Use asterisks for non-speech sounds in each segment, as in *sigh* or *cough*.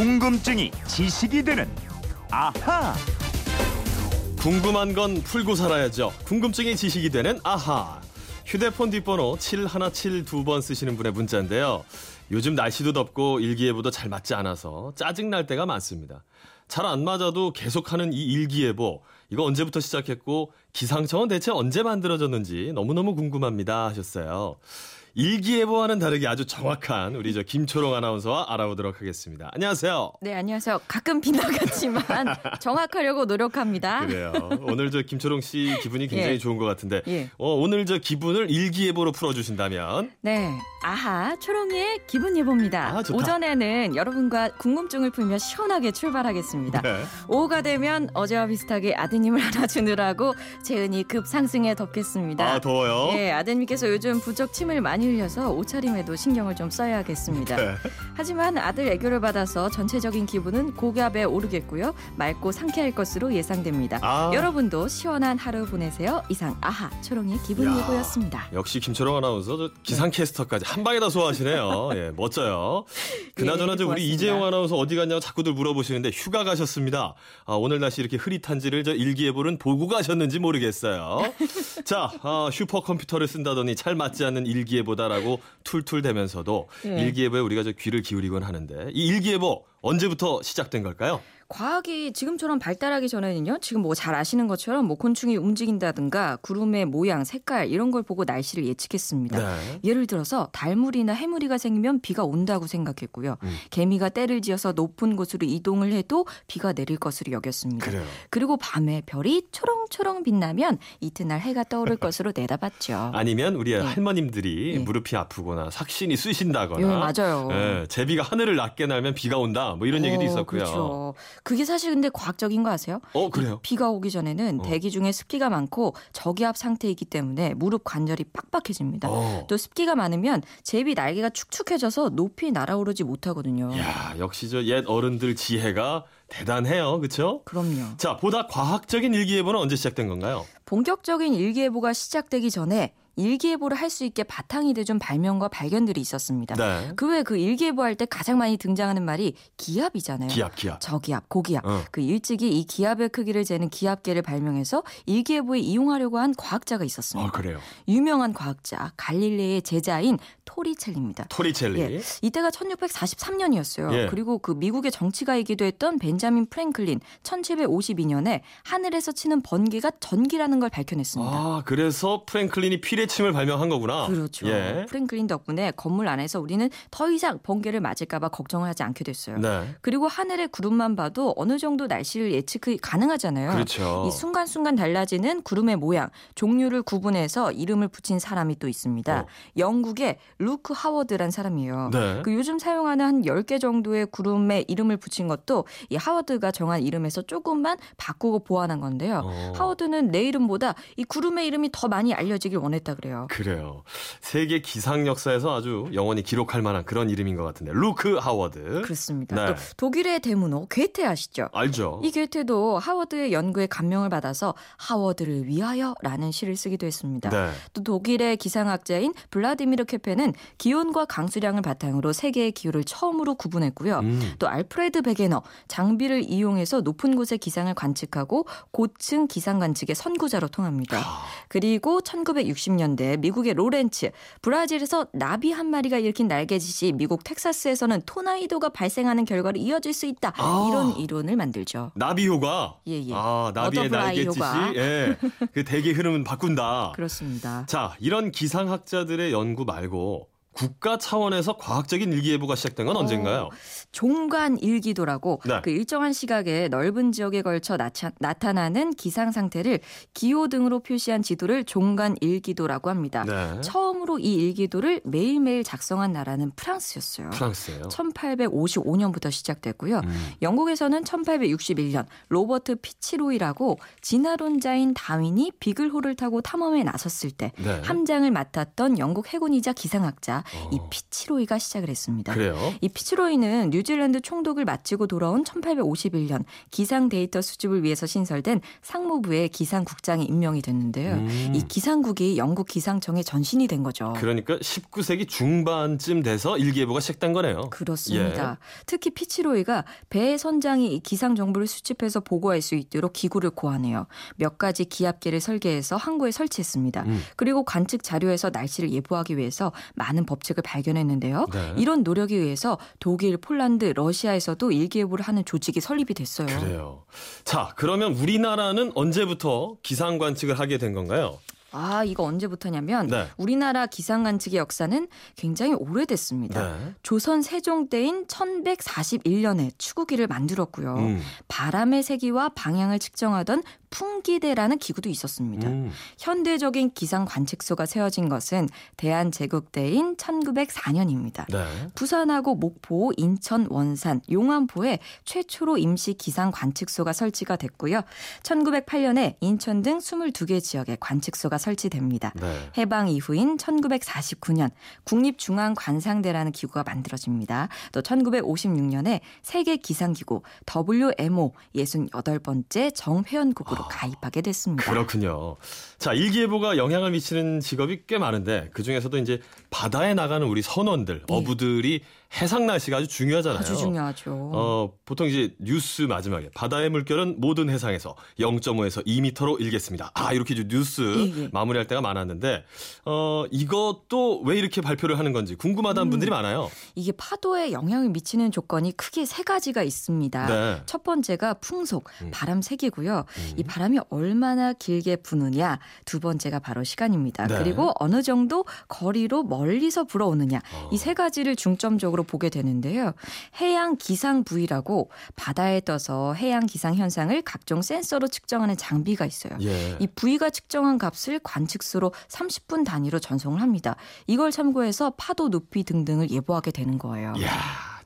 궁금증이 지식이 되는 아하. 궁금한 건 풀고 살아야죠. 궁금증이 지식이 되는 아하. 휴대폰 뒷번호 7172번 쓰시는 분의 문자인데요. 요즘 날씨도 덥고 일기예보도 잘 맞지 않아서 짜증날 때가 많습니다. 잘 안 맞아도 계속하는 이 일기예보, 이거 언제부터 시작했고 기상청은 대체 언제 만들어졌는지 너무너무 궁금합니다 하셨어요. 일기예보와는 다르게 아주 정확한 우리 저 김초롱 아나운서와 알아보도록 하겠습니다. 안녕하세요. 네, 안녕하세요. 가끔 빗나갔지만 *laughs* 정확하려고 노력합니다. 그래요. 오늘 저 김초롱 씨 기분이 굉장히 예. 좋은 것 같은데 예. 어, 오늘 저 기분을 일기예보로 풀어주신다면 네. 아하, 초롱이의 기분 예보입니다. 아. 오전에는 여러분과 궁금증을 풀며 시원하게 출발하겠습니다. 네. 오후가 되면 어제와 비슷하게 아드님을 안아주느라고 재은이 급 상승에 덮겠습니다. 아 더워요. 예, 아드님께서 요즘 부쩍 침을 많이 흘려서 옷차림에도 신경을 좀 써야겠습니다. 네. 하지만 아들 애교를 받아서 전체적인 기분은 고압에 오르겠고요. 맑고 상쾌할 것으로 예상됩니다. 아. 여러분도 시원한 하루 보내세요. 이상 아하 초롱의 기분 야. 예보였습니다. 역시 김초롱 아나운서 저 기상캐스터까지 한 방에 다 소화하시네요. 예, 멋져요. *laughs* 그나저나 예, 저 우리. 이재용 아나운서 어디 갔냐고 자꾸들 물어보시는데 휴가 가셨습니다. 아, 오늘 날씨 이렇게 흐릿한지를 저 일기예보는 보고 가셨는지 모르겠어요. *laughs* 자, 아, 슈퍼컴퓨터를 쓴다더니 잘 맞지 않는 일기예보 다라고 툴툴대면서도 예. 일기예보에 우리가 저 귀를 기울이곤 하는데 이 일기예보 언제부터 시작된 걸까요? 과학이 지금처럼 발달하기 전에는요. 지금 뭐 잘 아시는 것처럼 뭐 곤충이 움직인다든가 구름의 모양, 색깔 이런 걸 보고 날씨를 예측했습니다. 네. 예를 들어서 달물이나 해물이가 생기면 비가 온다고 생각했고요. 음. 개미가 떼를 지어서 높은 곳으로 이동을 해도 비가 내릴 것으로 여겼습니다. 그래요. 그리고 밤에 별이 초롱초롱 빛나면 이튿날 해가 떠오를 *laughs* 것으로 내다봤죠. 아니면 우리 예. 할머님들이 예. 무릎이 아프거나 삭신이 쑤신다거나 예, 맞아요. 예, 제비가 하늘을 낮게 날면 비가 온다 뭐 이런 얘기도 어, 있었고요. 그렇죠. 그게 사실 근데 과학적인 거 아세요? 어 그래요? 비가 오기 전에는 어. 대기 중에 습기가 많고 저기압 상태이기 때문에 무릎 관절이 빡빡해집니다. 어. 또 습기가 많으면 제비 날개가 축축해져서 높이 날아오르지 못하거든요. 야 역시 저 옛 어른들 지혜가 대단해요, 그렇죠? 그럼요. 자 보다 과학적인 일기예보는 언제 시작된 건가요? 본격적인 일기예보가 시작되기 전에 일기예보를 할 수 있게 바탕이 돼준 발명과 발견들이 있었습니다. 네. 그 외에 그 일기예보 할 때 가장 많이 등장하는 말이 기압이잖아요. 기압, 기압. 저기압, 고기압. 어. 그 일찍이 이 기압의 크기를 재는 기압계를 발명해서 일기예보에 이용하려고 한 과학자가 있었습니다. 어 그래요. 유명한 과학자 갈릴레의 제자인 토리첼리입니다. 토리첼리. 예, 이때가 1643년이었어요. 예. 그리고 그 미국의 정치가이기도 했던 벤자민 프랭클린 1752년에 하늘에서 치는 번개가 전기라는 걸 밝혀냈습니다. 아 그래서 프랭클린이 피뢰침을 발명한 거구나. 그렇죠. 예. 프랭클린 덕분에 건물 안에서 우리는 더 이상 번개를 맞을까봐 걱정을 하지 않게 됐어요. 네. 그리고 하늘의 구름만 봐도 어느 정도 날씨를 예측이 가능하잖아요. 그렇죠. 이 순간순간 달라지는 구름의 모양, 종류를 구분해서 이름을 붙인 사람이 또 있습니다. 어. 영국의 루크 하워드란 사람이에요. 네. 그 요즘 사용하는 한 10개 정도의 구름의 이름을 붙인 것도 이 하워드가 정한 이름에서 조금만 바꾸고 보완한 건데요. 어. 하워드는 내 이름보다 이 구름의 이름이 더 많이 알려지길 원했 다 그래요. 그래요. 세계 기상 역사에서 아주 영원히 기록할 만한 그런 이름인 것 같은데 루크 하워드. 그렇습니다. 네. 또 독일의 대문호 괴테 아시죠? 알죠. 이 괴테도 하워드의 연구에 감명을 받아서 하워드를 위하여라는 시를 쓰기도 했습니다. 네. 또 독일의 기상학자인 블라디미르 케페는 기온과 강수량을 바탕으로 세계의 기후를 처음으로 구분했고요. 음. 또 알프레드 베게너 장비를 이용해서 높은 곳의 기상을 관측하고 고층 기상 관측의 선구자로 통합니다. 아. 그리고 1960년 대 미국의 로렌츠 브라질에서 나비 한 마리가 일으킨 날개짓이 미국 텍사스에서는 토나이도가 발생하는 결과로 이어질 수 있다. 아. 이런 이론을 만들죠. 나비 효과. 예, 예. 아, 나비의 효과. 예. 그 대기 흐름은 바꾼다. *laughs* 그렇습니다. 자, 이런 기상학자들의 연구 말고 국가 차원에서 과학적인 일기예보가 시작된 건 언젠가요? 어, 종간 일기도라고 네. 그 일정한 시각에 넓은 지역에 걸쳐 나차, 나타 나는 기상 상태를 기호 등으로 표시한 지도를 종간 일기도라고 합니다. 네. 처음으로 이 일기도를 매일매일 작성한 나라는 프랑스였어요. 프랑스예요. 1855년부터 시작됐고요. 음. 영국에서는 1861년 로버트 피치로이라고 진화론자인 다윈이 비글호를 타고 탐험에 나섰을 때 네. 함장을 맡았던 영국 해군이자 기상학자 이 피치로이가 시작을 했습니다. 그래요? 이 피치로이는 뉴질랜드 총독을 마치고 돌아온 1851년 기상 데이터 수집을 위해서 신설된 상무부의 기상국장에 임명이 됐는데요. 음. 이 기상국이 영국 기상청의 전신이 된 거죠. 그러니까 19세기 중반쯤 돼서 일기예보가 시작된 거네요. 그렇습니다. 예. 특히 피치로이가 배 선장이 이 기상 정보를 수집해서 보고할 수 있도록 기구를 고안해요. 몇 가지 기압계를 설계해서 항구에 설치했습니다. 음. 그리고 관측 자료에서 날씨를 예보하기 위해서 많은 법칙을 발견했는데요. 네. 이런 노력에 의해서 독일, 폴란드, 러시아에서도 일기예보를 하는 조직이 설립이 됐어요. 그래요. 자, 그러면 우리나라는 언제부터 기상 관측을 하게 된 건가요? 아, 이거 언제부터냐면 네. 우리나라 기상 관측의 역사는 굉장히 오래됐습니다. 네. 조선 세종 때인 1141년에 추구기를 만들었고요. 음. 바람의 세기와 방향을 측정하던 풍기대라는 기구도 있었습니다. 음. 현대적인 기상 관측소가 세워진 것은 대한제국 때인 1904년입니다. 네. 부산하고 목포, 인천, 원산, 용안포에 최초로 임시 기상 관측소가 설치가 됐고요. 1908년에 인천 등 22개 지역에 관측소가 설치됩니다. 네. 해방 이후인 1949년 국립중앙관상대라는 기구가 만들어집니다. 또 1956년에 세계 기상기구 WMO 68번째 정회원국으로 가입하게 됐습니다. 그렇군요. 자, 일기예보가 영향을 미치는 직업이 꽤 많은데 그 중에서도 이제 바다에 나가는 우리 선원들, 네. 어부들이 해상 날씨가 아주 중요하잖아요. 아주 중요하죠. 어, 보통 이제 뉴스 마지막에 바다의 물결은 모든 해상에서 0.5에서 2m로 일겠습니다. 아, 이렇게 이제 뉴스 예, 예. 마무리할 때가 많았는데 어, 이것도 왜 이렇게 발표를 하는 건지 궁금하다는 음. 분들이 많아요. 이게 파도에 영향을 미치는 조건이 크게 세 가지가 있습니다. 네. 첫 번째가 풍속, 음. 바람 세기고요. 음. 이 바람이 얼마나 길게 부느냐. 두 번째가 바로 시간입니다. 네. 그리고 어느 정도 거리로 멀리서 불어오느냐. 어. 이세 가지를 중점적으로 보게 되는데요. 해양 기상 부위라고 바다에 떠서 해양 기상 현상을 각종 센서로 측정하는 장비가 있어요. 예. 이 부위가 측정한 값을 관측수로 30분 단위로 전송을 합니다. 이걸 참고해서 파도 높이 등등을 예보하게 되는 거예요. 이야,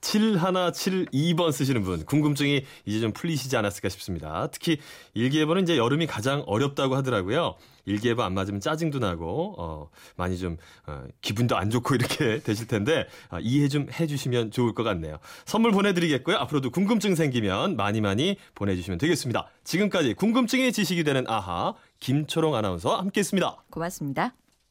7172번 쓰시는 분 궁금증이 이제 좀 풀리시지 않았을까 싶습니다. 특히 일기예보는 이제 여름이 가장 어렵다고 하더라고요. 일기예보 안 맞으면 짜증도 나고 어, 많이 좀 어, 기분도 안 좋고 이렇게 *laughs* 되실 텐데 아, 이해 좀 해주시면 좋을 것 같네요. 선물 보내드리겠고요. 앞으로도 궁금증 생기면 많이 많이 보내주시면 되겠습니다. 지금까지 궁금증이 지식이 되는 아하 김초롱 아나운서와 함께했습니다. 고맙습니다.